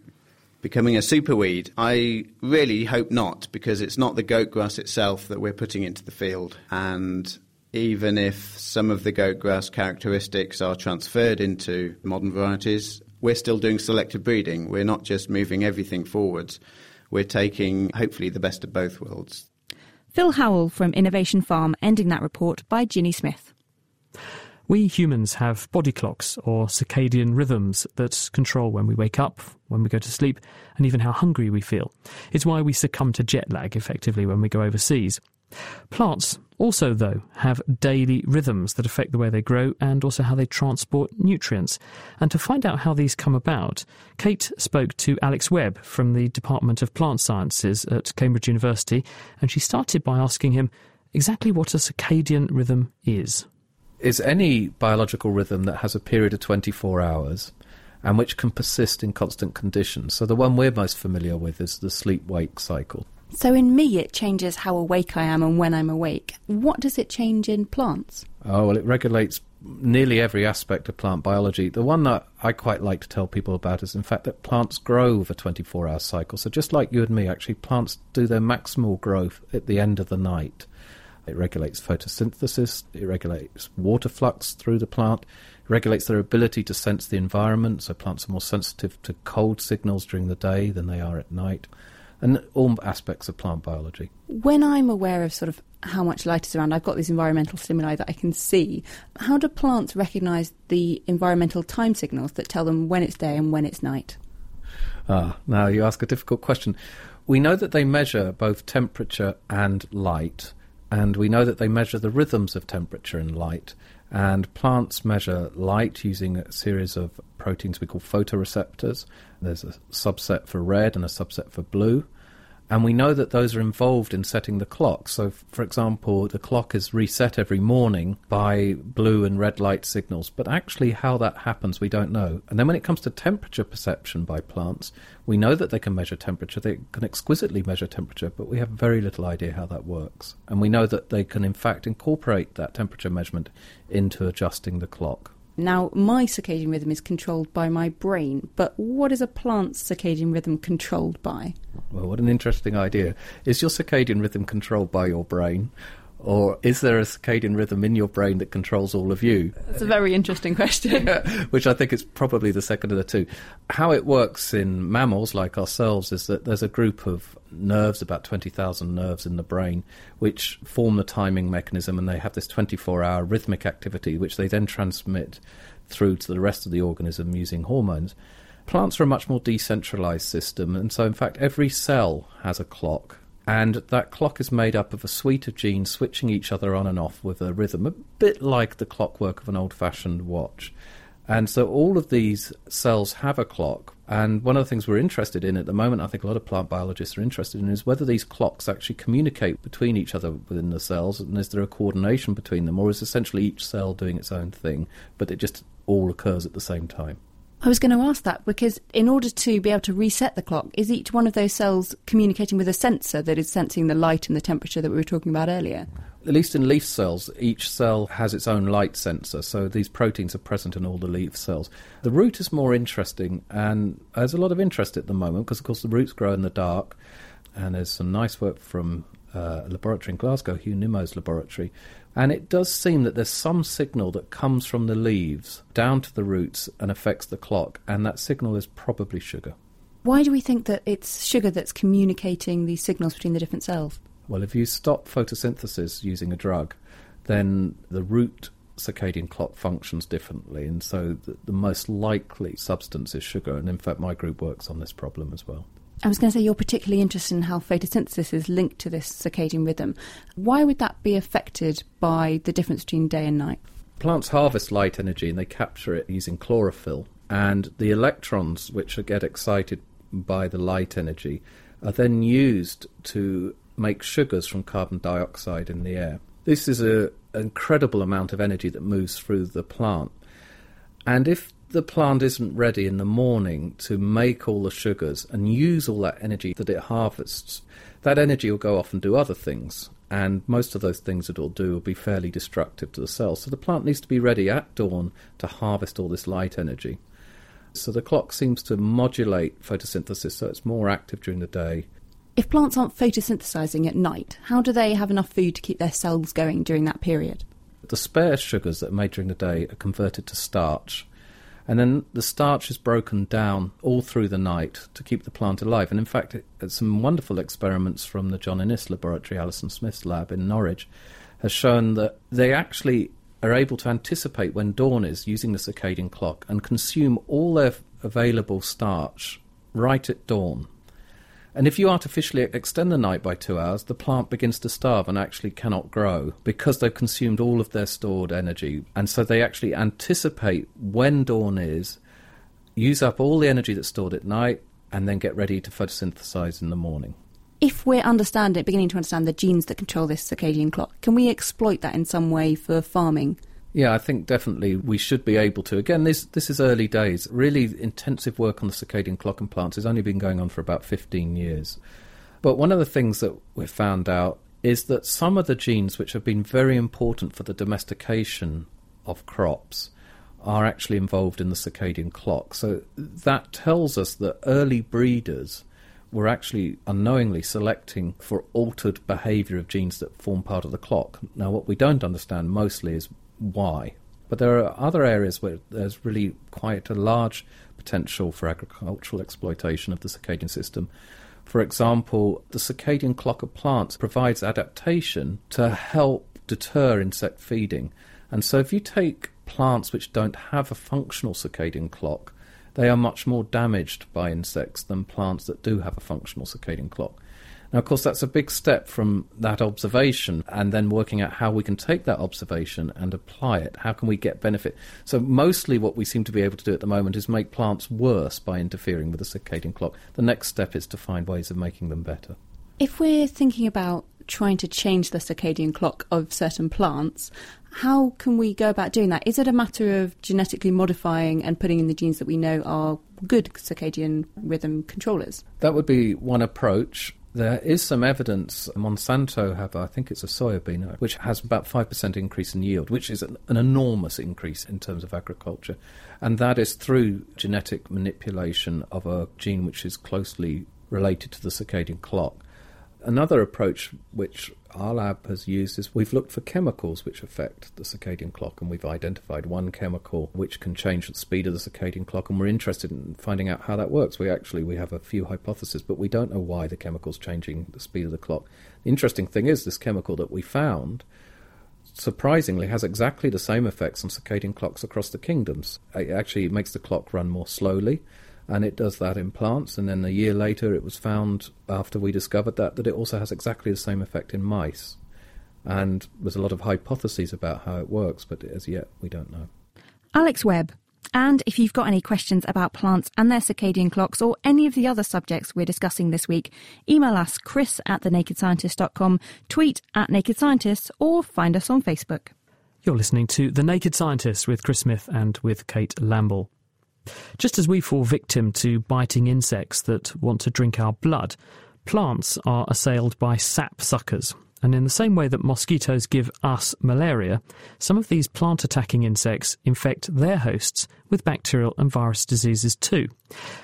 [SPEAKER 8] becoming a superweed? I really hope not, because it's not the goat grass itself that we're putting into the field. And even if some of the goat grass characteristics are transferred into modern varieties, we're still doing selective breeding. We're not just moving everything forwards. We're taking, hopefully, the best of both worlds.
[SPEAKER 2] Phil Howell from Innovation Farm ending that report by Ginny Smith.
[SPEAKER 1] We humans have body clocks or circadian rhythms that control when we wake up, when we go to sleep, and even how hungry we feel. It's why we succumb to jet lag effectively when we go overseas. Plants also, though, have daily rhythms that affect the way they grow and also how they transport nutrients. And to find out how these come about, Kate spoke to Alex Webb from the Department of Plant Sciences at Cambridge University, and she started by asking him exactly what a circadian rhythm is
[SPEAKER 9] is any biological rhythm that has a period of 24 hours and which can persist in constant conditions. So the one we're most familiar with is the sleep wake cycle.
[SPEAKER 2] So in me, it changes how awake I am and when I'm awake. What does it change in plants?
[SPEAKER 9] Oh, well, it regulates nearly every aspect of plant biology. The one that I quite like to tell people about is, in fact, that plants grow a 24 hour cycle. So just like you and me, actually, plants do their maximal growth at the end of the night. It regulates photosynthesis, it regulates water flux through the plant, it regulates their ability to sense the environment, so plants are more sensitive to cold signals during the day than they are at night, and all aspects of plant biology.
[SPEAKER 2] When I'm aware of sort of how much light is around, I've got these environmental stimuli that I can see. How do plants recognise the environmental time signals that tell them when it's day and when it's night?
[SPEAKER 9] Ah, now you ask a difficult question. We know that they measure both temperature and light and we know that they measure the rhythms of temperature and light. And plants measure light using a series of proteins we call photoreceptors. There's a subset for red and a subset for blue. And we know that those are involved in setting the clock. So, for example, the clock is reset every morning by blue and red light signals. But actually, how that happens, we don't know. And then when it comes to temperature perception by plants, we know that they can measure temperature. They can exquisitely measure temperature, but we have very little idea how that works. And we know that they can, in fact, incorporate that temperature measurement into adjusting the clock.
[SPEAKER 2] Now, my circadian rhythm is controlled by my brain, but what is a plant's circadian rhythm controlled by?
[SPEAKER 9] Well, what an interesting idea. Is your circadian rhythm controlled by your brain? Or is there a circadian rhythm in your brain that controls all of you?
[SPEAKER 2] That's a very interesting question.
[SPEAKER 9] Which I think is probably the second of the two. How it works in mammals like ourselves is that there's a group of nerves, about 20,000 nerves in the brain, which form the timing mechanism, and they have this 24 hour rhythmic activity, which they then transmit through to the rest of the organism using hormones. Plants are a much more decentralized system, and so, in fact, every cell has a clock and that clock is made up of a suite of genes switching each other on and off with a rhythm, a bit like the clockwork of an old fashioned watch. And so all of these cells have a clock. And one of the things we're interested in at the moment, I think a lot of plant biologists are interested in, is whether these clocks actually communicate between each other within the cells, and is there a coordination between them, or is essentially each cell doing its own thing, but it just all occurs at the same time?
[SPEAKER 2] I was going to ask that because in order to be able to reset the clock, is each one of those cells communicating with a sensor that is sensing the light and the temperature that we were talking about earlier?
[SPEAKER 9] At least in leaf cells, each cell has its own light sensor, so these proteins are present in all the leaf cells. The root is more interesting, and there's a lot of interest at the moment because, of course, the roots grow in the dark, and there's some nice work from uh, a laboratory in Glasgow, Hugh Nimmo's laboratory, and it does seem that there's some signal that comes from the leaves down to the roots and affects the clock, and that signal is probably sugar.
[SPEAKER 2] Why do we think that it's sugar that's communicating these signals between the different cells?
[SPEAKER 9] Well, if you stop photosynthesis using a drug, then the root circadian clock functions differently, and so the, the most likely substance is sugar. And in fact, my group works on this problem as well.
[SPEAKER 2] I was going to say you're particularly interested in how photosynthesis is linked to this circadian rhythm. Why would that be affected by the difference between day and night?
[SPEAKER 9] Plants harvest light energy and they capture it using chlorophyll. And the electrons, which get excited by the light energy, are then used to make sugars from carbon dioxide in the air. This is an incredible amount of energy that moves through the plant. And if the plant isn't ready in the morning to make all the sugars and use all that energy that it harvests, that energy will go off and do other things. And most of those things it will do will be fairly destructive to the cell. So the plant needs to be ready at dawn to harvest all this light energy. So the clock seems to modulate photosynthesis so it's more active during the day.
[SPEAKER 2] If plants aren't photosynthesizing at night, how do they have enough food to keep their cells going during that period?
[SPEAKER 9] The spare sugars that are made during the day are converted to starch and then the starch is broken down all through the night to keep the plant alive. And in fact, it, some wonderful experiments from the John Innes laboratory, Alison Smith's lab in Norwich, has shown that they actually are able to anticipate when dawn is using the circadian clock and consume all their available starch right at dawn. And if you artificially extend the night by two hours, the plant begins to starve and actually cannot grow because they've consumed all of their stored energy. And so they actually anticipate when dawn is, use up all the energy that's stored at night, and then get ready to photosynthesize in the morning.
[SPEAKER 2] If we're understanding, beginning to understand the genes that control this circadian clock, can we exploit that in some way for farming?
[SPEAKER 9] Yeah, I think definitely we should be able to. Again, this this is early days. Really intensive work on the circadian clock and plants has only been going on for about 15 years. But one of the things that we've found out is that some of the genes which have been very important for the domestication of crops are actually involved in the circadian clock. So that tells us that early breeders were actually unknowingly selecting for altered behavior of genes that form part of the clock. Now, what we don't understand mostly is why. But there are other areas where there's really quite a large potential for agricultural exploitation of the circadian system. For example, the circadian clock of plants provides adaptation to help deter insect feeding. And so if you take plants which don't have a functional circadian clock, they are much more damaged by insects than plants that do have a functional circadian clock. Now, of course, that's a big step from that observation and then working out how we can take that observation and apply it. How can we get benefit? So, mostly what we seem to be able to do at the moment is make plants worse by interfering with the circadian clock. The next step is to find ways of making them better.
[SPEAKER 2] If we're thinking about trying to change the circadian clock of certain plants, how can we go about doing that? Is it a matter of genetically modifying and putting in the genes that we know are good circadian rhythm controllers?
[SPEAKER 9] That would be one approach. There is some evidence. Monsanto have, I think it's a soybean, which has about 5% increase in yield, which is an, an, enormous increase in terms of agriculture. And that is through genetic manipulation of a gene which is closely related to the circadian clock. Another approach which our lab has used is we've looked for chemicals which affect the circadian clock, and we've identified one chemical which can change the speed of the circadian clock, and we're interested in finding out how that works. We actually we have a few hypotheses, but we don't know why the chemical's changing the speed of the clock. The interesting thing is this chemical that we found surprisingly has exactly the same effects on circadian clocks across the kingdoms. It actually makes the clock run more slowly and it does that in plants. And then a year later, it was found after we discovered that that it also has exactly the same effect in mice. And there's a lot of hypotheses about how it works, but as yet we don't know.
[SPEAKER 2] Alex Webb. And if you've got any questions about plants and their circadian clocks or any of the other subjects we're discussing this week, email us chris at thenakedscientist.com, tweet at Naked Scientists, or find us on Facebook.
[SPEAKER 1] You're listening to The Naked Scientist with Chris Smith and with Kate Lamble. Just as we fall victim to biting insects that want to drink our blood, plants are assailed by sap suckers. And in the same way that mosquitoes give us malaria, some of these plant attacking insects infect their hosts with bacterial and virus diseases too.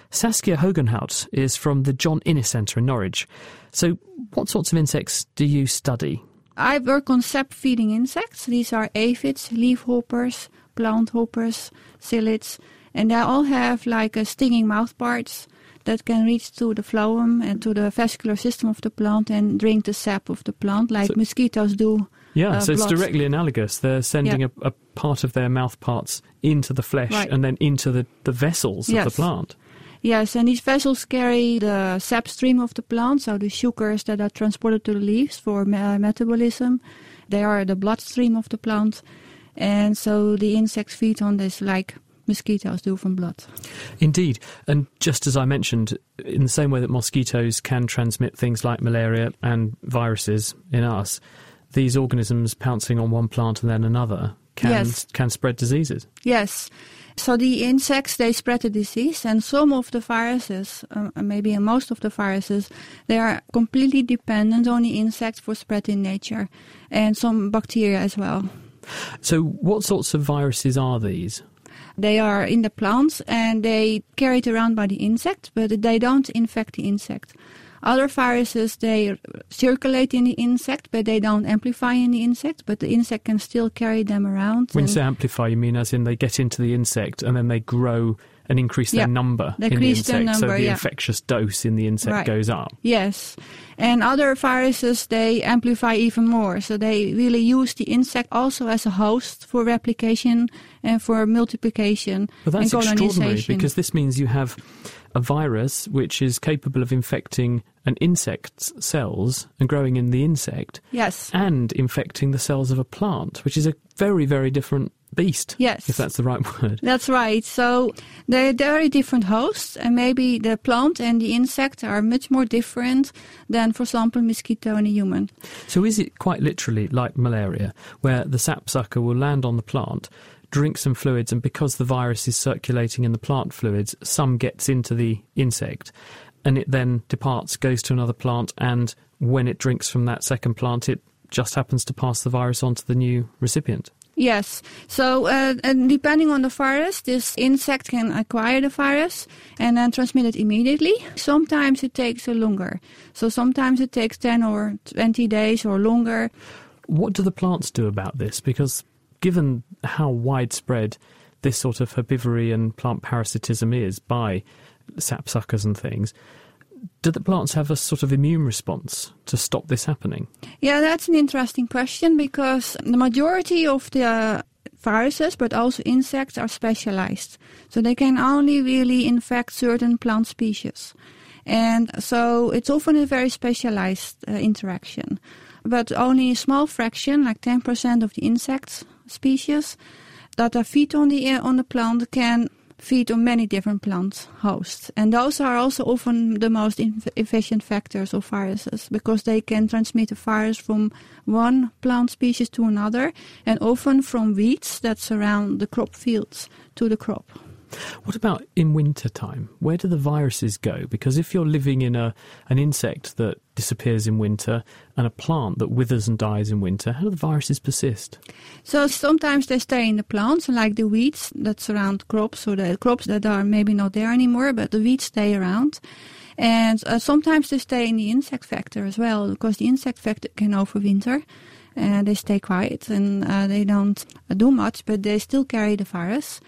[SPEAKER 1] Saskia Hogenhout is from the John Innes Centre in Norwich. So, what sorts of insects do you study?
[SPEAKER 10] I work on sap feeding insects. These are aphids, leafhoppers, plant hoppers, psyllids, and they all have like a stinging mouth parts that can reach to the phloem and to the vascular system of the plant and drink the sap of the plant, like so, mosquitoes do.
[SPEAKER 1] Yeah, uh, so it's directly analogous. They're sending yeah. a, a, part of their mouth parts into the flesh
[SPEAKER 10] right.
[SPEAKER 1] and then into the, the vessels
[SPEAKER 10] yes.
[SPEAKER 1] of the plant.
[SPEAKER 10] Yes, and these vessels carry the sap stream of the plant, so the sugars that are transported to the leaves for me- metabolism. They are the bloodstream of the plant, and so the insects feed on this like mosquitoes do from blood.
[SPEAKER 1] Indeed. And just as I mentioned, in the same way that mosquitoes can transmit things like malaria and viruses in us, these organisms pouncing on one plant and then another can
[SPEAKER 10] Yes.
[SPEAKER 1] can spread diseases.
[SPEAKER 10] Yes. So the insects they spread the disease, and some of the viruses, uh, maybe most of the viruses, they are completely dependent on the insects for spread in nature, and some bacteria as well.
[SPEAKER 1] So, what sorts of viruses are these?
[SPEAKER 10] They are in the plants and they carried around by the insect, but they don't infect the insect. Other viruses they circulate in the insect, but they don't amplify in the insect. But the insect can still carry them around.
[SPEAKER 1] When you say amplify, you mean as in they get into the insect and then they grow and increase their
[SPEAKER 10] Yeah,
[SPEAKER 1] number
[SPEAKER 10] they
[SPEAKER 1] in the insect,
[SPEAKER 10] their
[SPEAKER 1] so the
[SPEAKER 10] yeah.
[SPEAKER 1] infectious dose in the insect
[SPEAKER 10] Right.
[SPEAKER 1] goes up.
[SPEAKER 10] Yes. And other viruses, they amplify even more. So they really use the insect also as a host for replication and for multiplication
[SPEAKER 1] But that's
[SPEAKER 10] and
[SPEAKER 1] extraordinary because this means you have a virus which is capable of infecting an insect's cells and growing in the insect
[SPEAKER 10] yes.
[SPEAKER 1] and infecting the cells of a plant, which is a very, very different beast.
[SPEAKER 10] Yes.
[SPEAKER 1] If that's the right word.
[SPEAKER 10] That's right. So they're very different hosts, and maybe the plant and the insect are much more different than, for example, mosquito and a human.
[SPEAKER 1] So is it quite literally like malaria, where the sapsucker will land on the plant, drink some fluids, and because the virus is circulating in the plant fluids, some gets into the insect, and it then departs, goes to another plant, and when it drinks from that second plant, it just happens to pass the virus on to the new recipient.
[SPEAKER 10] Yes. So, uh, and depending on the virus, this insect can acquire the virus and then transmit it immediately. Sometimes it takes a longer. So sometimes it takes 10 or 20 days or longer.
[SPEAKER 1] What do the plants do about this? Because given how widespread this sort of herbivory and plant parasitism is by sapsuckers and things, do the plants have a sort of immune response to stop this happening?
[SPEAKER 10] Yeah, that's an interesting question because the majority of the viruses, but also insects, are specialized. So they can only really infect certain plant species. And so it's often a very specialized uh, interaction. But only a small fraction, like 10% of the insect species that are feed on the, on the plant, can feed on many different plant hosts. And those are also often the most efficient vectors of viruses because they can transmit a virus from one plant species to another and often from weeds that surround the crop fields to the crop.
[SPEAKER 1] What about in winter time? Where do the viruses go? Because if you're living in a an insect that disappears in winter and a plant that withers and dies in winter, how do the viruses persist?
[SPEAKER 10] So sometimes they stay in the plants, like the weeds that surround crops, or the crops that are maybe not there anymore, but the weeds stay around. And uh, sometimes they stay in the insect vector as well, because the insect vector can overwinter. And they stay quiet and uh, they don't do much, but they still carry the virus.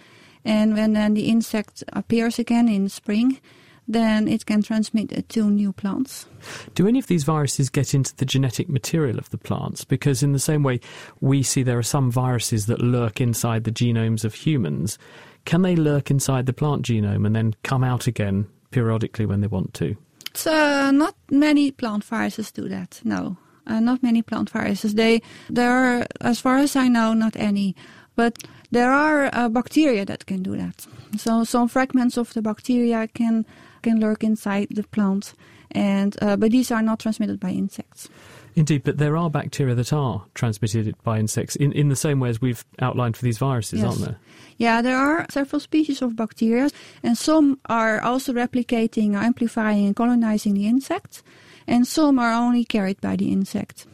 [SPEAKER 10] And when then the insect appears again in spring, then it can transmit it to new plants.
[SPEAKER 1] Do any of these viruses get into the genetic material of the plants? Because, in the same way we see there are some viruses that lurk inside the genomes of humans, can they lurk inside the plant genome and then come out again periodically when they want to?
[SPEAKER 10] So uh, not many plant viruses do that. No, uh, not many plant viruses. They there are, as far as I know, not any. But there are uh, bacteria that can do that. So some fragments of the bacteria can can lurk inside the plant, and uh, but these are not transmitted by insects.
[SPEAKER 1] Indeed, but there are bacteria that are transmitted by insects in, in the same way as we've outlined for these viruses,
[SPEAKER 10] Yes.
[SPEAKER 1] aren't there?
[SPEAKER 10] Yeah, there are several species of bacteria, and some are also replicating, or amplifying, and colonizing the insect, and some are only carried by the insect.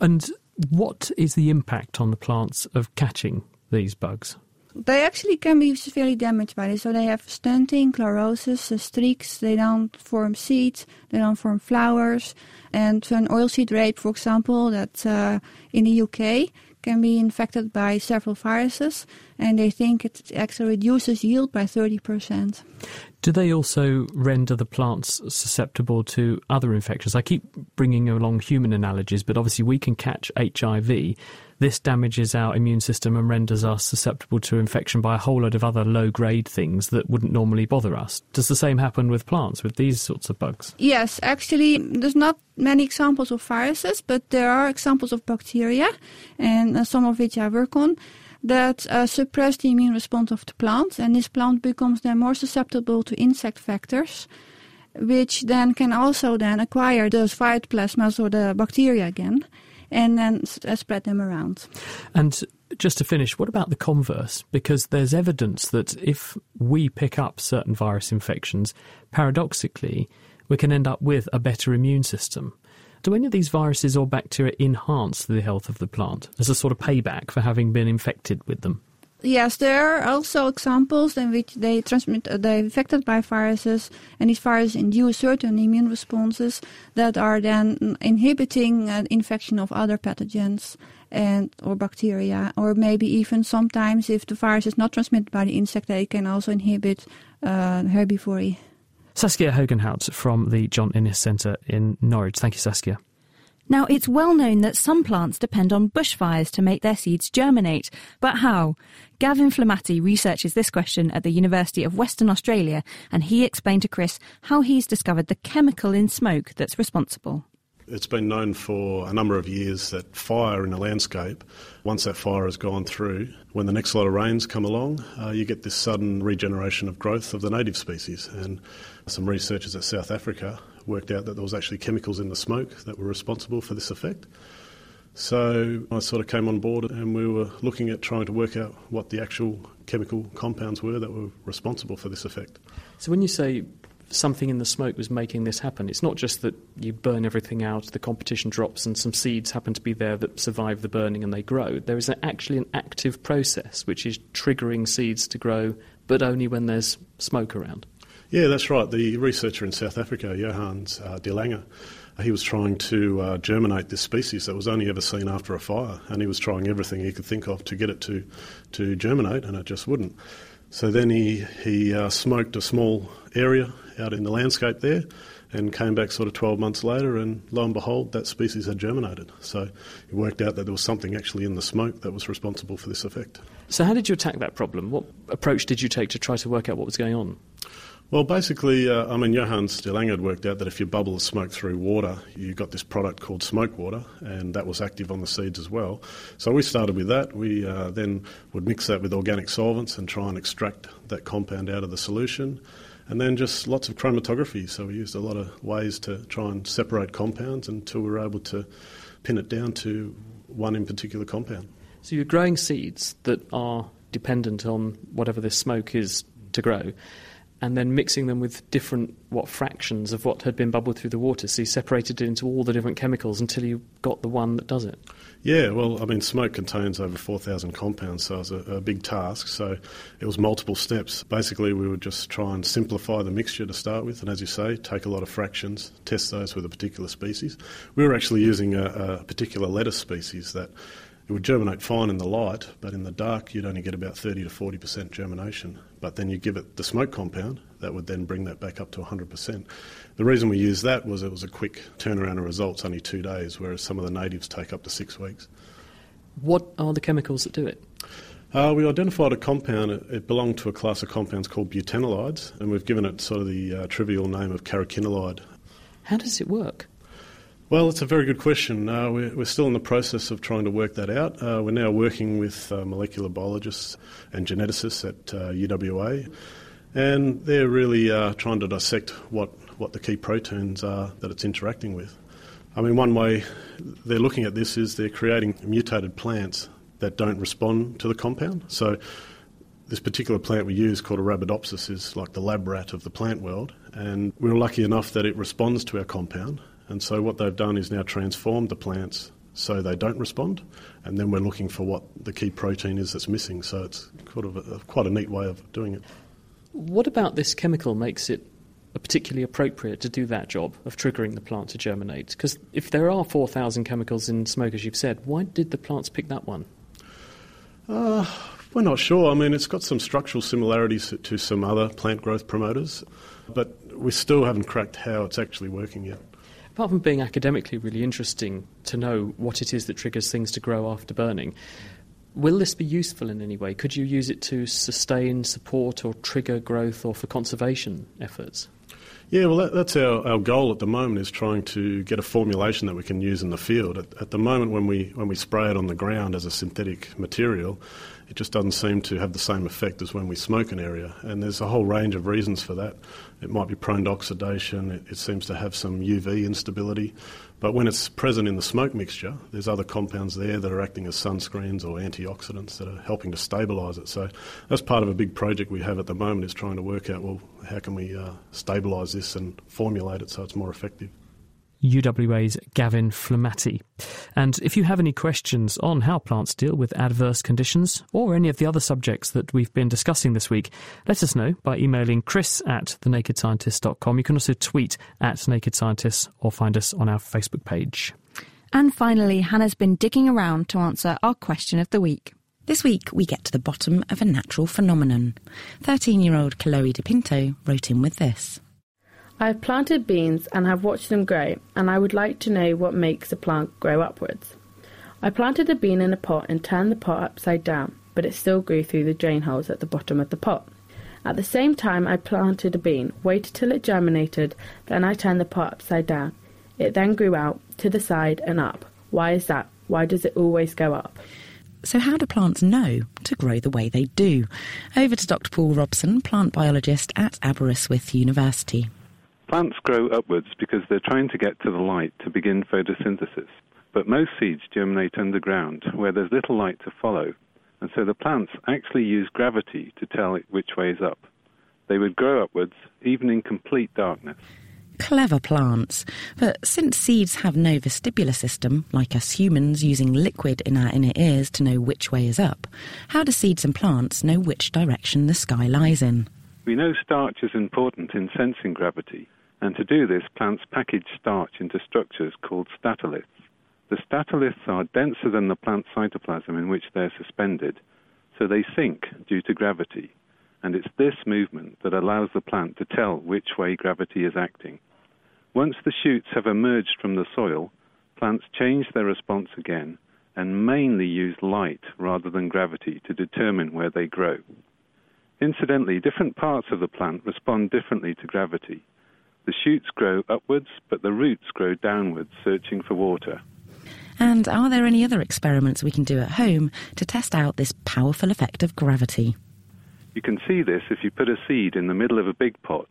[SPEAKER 1] And what is the impact on the plants of catching these bugs?
[SPEAKER 10] They actually can be severely damaged by this. So they have stunting, chlorosis, uh, streaks. They don't form seeds. They don't form flowers. And an oilseed rape, for example, that uh, in the UK can be infected by several viruses, and they think it actually reduces yield by 30%.
[SPEAKER 1] Do they also render the plants susceptible to other infections? I keep bringing along human analogies, but obviously we can catch HIV. This damages our immune system and renders us susceptible to infection by a whole load of other low grade things that wouldn't normally bother us. Does the same happen with plants, with these sorts of bugs?
[SPEAKER 10] Yes, actually, there's not many examples of viruses, but there are examples of bacteria, and uh, some of which I work on that uh, suppress the immune response of the plant, and this plant becomes then more susceptible to insect vectors, which then can also then acquire those phytoplasmas or the bacteria again, and then uh, spread them around.
[SPEAKER 1] And just to finish, what about the converse? Because there's evidence that if we pick up certain virus infections, paradoxically, we can end up with a better immune system. Do any of these viruses or bacteria enhance the health of the plant as a sort of payback for having been infected with them?
[SPEAKER 10] Yes, there are also examples in which they transmit, uh, they're infected by viruses, and these viruses induce certain immune responses that are then inhibiting uh, infection of other pathogens and or bacteria, or maybe even sometimes if the virus is not transmitted by the insect, they can also inhibit uh, herbivory.
[SPEAKER 1] Saskia Hogenhout from the John Innes Centre in Norwich. Thank you, Saskia.
[SPEAKER 2] Now, it's well known that some plants depend on bushfires to make their seeds germinate. But how? Gavin Flematti researches this question at the University of Western Australia, and he explained to Chris how he's discovered the chemical in smoke that's responsible.
[SPEAKER 11] It's been known for a number of years that fire in a landscape, once that fire has gone through, when the next lot of rains come along, uh, you get this sudden regeneration of growth of the native species. And some researchers at South Africa worked out that there was actually chemicals in the smoke that were responsible for this effect. So I sort of came on board and we were looking at trying to work out what the actual chemical compounds were that were responsible for this effect.
[SPEAKER 1] So when you say something in the smoke was making this happen. It's not just that you burn everything out, the competition drops, and some seeds happen to be there that survive the burning and they grow. There is actually an active process which is triggering seeds to grow, but only when there's smoke around.
[SPEAKER 11] Yeah, that's right. The researcher in South Africa, Johannes uh, de Lange, he was trying to uh, germinate this species that was only ever seen after a fire, and he was trying everything he could think of to get it to, to germinate, and it just wouldn't. So then he, he uh, smoked a small area out in the landscape there and came back sort of 12 months later, and lo and behold, that species had germinated. So it worked out that there was something actually in the smoke that was responsible for this effect.
[SPEAKER 1] So, how did you attack that problem? What approach did you take to try to work out what was going on?
[SPEAKER 11] Well, basically, uh, I mean, Johannes de had worked out that if you bubble the smoke through water, you got this product called smoke water, and that was active on the seeds as well. So we started with that. We uh, then would mix that with organic solvents and try and extract that compound out of the solution. And then just lots of chromatography. So we used a lot of ways to try and separate compounds until we were able to pin it down to one in particular compound.
[SPEAKER 1] So you're growing seeds that are dependent on whatever this smoke is to grow and then mixing them with different what fractions of what had been bubbled through the water. So you separated it into all the different chemicals until you got the one that does it.
[SPEAKER 11] Yeah, well, I mean, smoke contains over 4,000 compounds, so it was a, a, big task. So it was multiple steps. Basically, we would just try and simplify the mixture to start with, and as you say, take a lot of fractions, test those with a particular species. We were actually using a, a particular lettuce species that it would germinate fine in the light, but in the dark you'd only get about 30 to 40% germination. But then you give it the smoke compound, that would then bring that back up to 100%. The reason we used that was it was a quick turnaround of results, only two days, whereas some of the natives take up to six weeks.
[SPEAKER 1] What are the chemicals that do it?
[SPEAKER 11] Uh, we identified a compound, it, it, belonged to a class of compounds called butanolides, and we've given it sort of the uh, trivial name of karrikinolide.
[SPEAKER 1] How does it work?
[SPEAKER 11] Well, it's a very good question. Uh, we're, we're, still in the process of trying to work that out. Uh, we're now working with uh, molecular biologists and geneticists at UWA, uh, and they're really uh, trying to dissect what, what the key proteins are that it's interacting with. I mean, one way they're looking at this is they're creating mutated plants that don't respond to the compound. So, this particular plant we use called Arabidopsis is like the lab rat of the plant world, and we we're lucky enough that it responds to our compound and so what they've done is now transformed the plants so they don't respond, and then we're looking for what the key protein is that's missing. So it's of a, quite a neat way of doing it.
[SPEAKER 1] What about this chemical makes it particularly appropriate to do that job of triggering the plant to germinate? Because if there are 4,000 chemicals in smoke, as you've said, why did the plants pick that one?
[SPEAKER 11] Uh, We're not sure. I mean, it's got some structural similarities to some other plant growth promoters, but we still haven't cracked how it's actually working yet.
[SPEAKER 1] Apart from being academically really interesting to know what it is that triggers things to grow after burning, will this be useful in any way? Could you use it to sustain, support, or trigger growth or for conservation efforts?
[SPEAKER 11] Yeah, well, that, that's our, our goal at the moment is trying to get a formulation that we can use in the field. At, at, the moment, when we when we spray it on the ground as a synthetic material, it just doesn't seem to have the same effect as when we smoke an area. And there's a whole range of reasons for that. It might be prone to oxidation. It, it seems to have some UV instability. But when it's present in the smoke mixture, there's other compounds there that are acting as sunscreens or antioxidants that are helping to stabilise it. So that's part of a big project we have at the moment is trying to work out, well, how can we uh, stabilise this and formulate it so it's more effective.
[SPEAKER 1] UWA's Gavin Flematti. And if you have any questions on how plants deal with adverse conditions or any of the other subjects that we've been discussing this week, let us know by emailing chris at thenakedscientist.com. You can also tweet at Naked Scientists or find us on our Facebook page.
[SPEAKER 2] And finally, Hannah's been digging around to answer our question of the week.
[SPEAKER 12] This week, we get to the bottom of a natural phenomenon. 13 year old Chloe De Pinto wrote in with this.
[SPEAKER 13] I have planted beans and have watched them grow, and I would like to know what makes a plant grow upwards. I planted a bean in a pot and turned the pot upside down, but it still grew through the drain holes at the bottom of the pot. At the same time, I planted a bean, waited till it germinated, then I turned the pot upside down. It then grew out, to the side, and up. Why is that? Why does it always go up?
[SPEAKER 12] So, how do plants know to grow the way they do? Over to Dr. Paul Robson, plant biologist at Aberystwyth University.
[SPEAKER 14] Plants grow upwards because they're trying to get to the light to begin photosynthesis. But most seeds germinate underground where there's little light to follow, and so the plants actually use gravity to tell it which way is up. They would grow upwards even in complete darkness.
[SPEAKER 12] Clever plants. But since seeds have no vestibular system, like us humans using liquid in our inner ears to know which way is up, how do seeds and plants know which direction the sky lies in?
[SPEAKER 14] We know starch is important in sensing gravity, and to do this, plants package starch into structures called statoliths. The statoliths are denser than the plant cytoplasm in which they're suspended, so they sink due to gravity. And it's this movement that allows the plant to tell which way gravity is acting. Once the shoots have emerged from the soil, plants change their response again and mainly use light rather than gravity to determine where they grow. Incidentally, different parts of the plant respond differently to gravity. The shoots grow upwards, but the roots grow downwards, searching for water.
[SPEAKER 12] And are there any other experiments we can do at home to test out this powerful effect of gravity?
[SPEAKER 14] You can see this if you put a seed in the middle of a big pot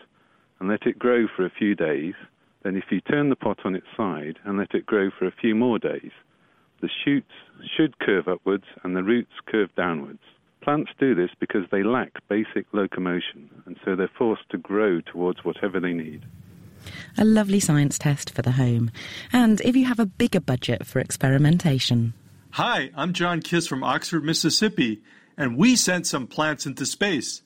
[SPEAKER 14] and let it grow for a few days. Then, if you turn the pot on its side and let it grow for a few more days, the shoots should curve upwards and the roots curve downwards. Plants do this because they lack basic locomotion, and so they're forced to grow towards whatever they need.
[SPEAKER 12] A lovely science test for the home. And if you have a bigger budget for experimentation.
[SPEAKER 15] Hi, I'm John Kiss from Oxford, Mississippi, and we sent some plants into space.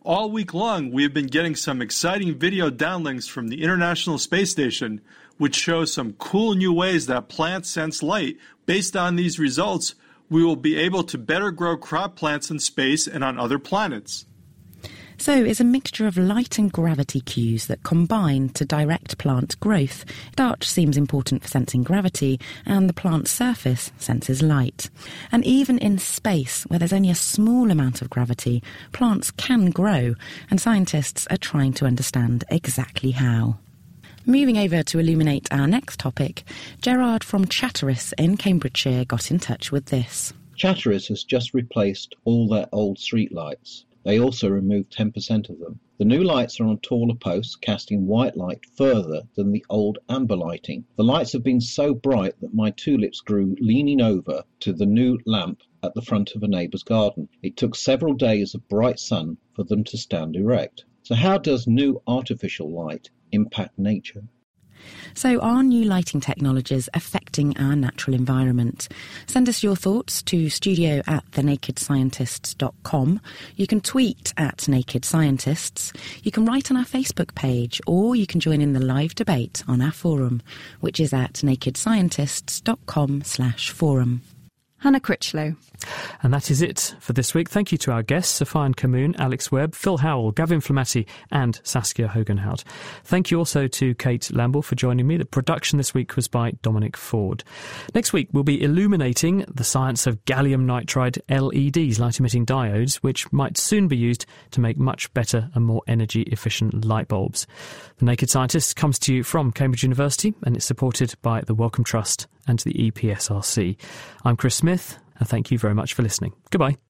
[SPEAKER 15] All week long, we have been getting some exciting video downlinks from the International Space Station, which show some cool new ways that plants sense light. Based on these results, we will be able to better grow crop plants in space and on other planets.
[SPEAKER 12] So it's a mixture of light and gravity cues that combine to direct plant growth. Starch seems important for sensing gravity, and the plant surface senses light. And even in space, where there's only a small amount of gravity, plants can grow, and scientists are trying to understand exactly how. Moving over to illuminate our next topic, Gerard from Chatteris in Cambridgeshire got in touch with this.
[SPEAKER 16] Chatteris has just replaced all their old streetlights. They also removed 10% of them. The new lights are on taller posts, casting white light further than the old amber lighting. The lights have been so bright that my tulips grew leaning over to the new lamp at the front of a neighbour's garden. It took several days of bright sun for them to stand erect. So, how does new artificial light impact nature?
[SPEAKER 12] So, are new lighting technologies affecting our natural environment? Send us your thoughts to studio at thenakedscientists.com. You can tweet at Naked Scientists. You can write on our Facebook page, or you can join in the live debate on our forum, which is at nakedscientists.com slash forum.
[SPEAKER 2] Hannah Critchlow.
[SPEAKER 1] And that is it for this week. Thank you to our guests, Sophien Kamoun, Alex Webb, Phil Howell, Gavin Flematti, and Saskia Hogenhout. Thank you also to Kate Lamble for joining me. The production this week was by Dominic Ford. Next week, we'll be illuminating the science of gallium nitride LEDs, light emitting diodes, which might soon be used to make much better and more energy efficient light bulbs. The Naked Scientist comes to you from Cambridge University and it's supported by the Wellcome Trust and the EPSRC. I'm Chris Smith, and thank you very much for listening. Goodbye.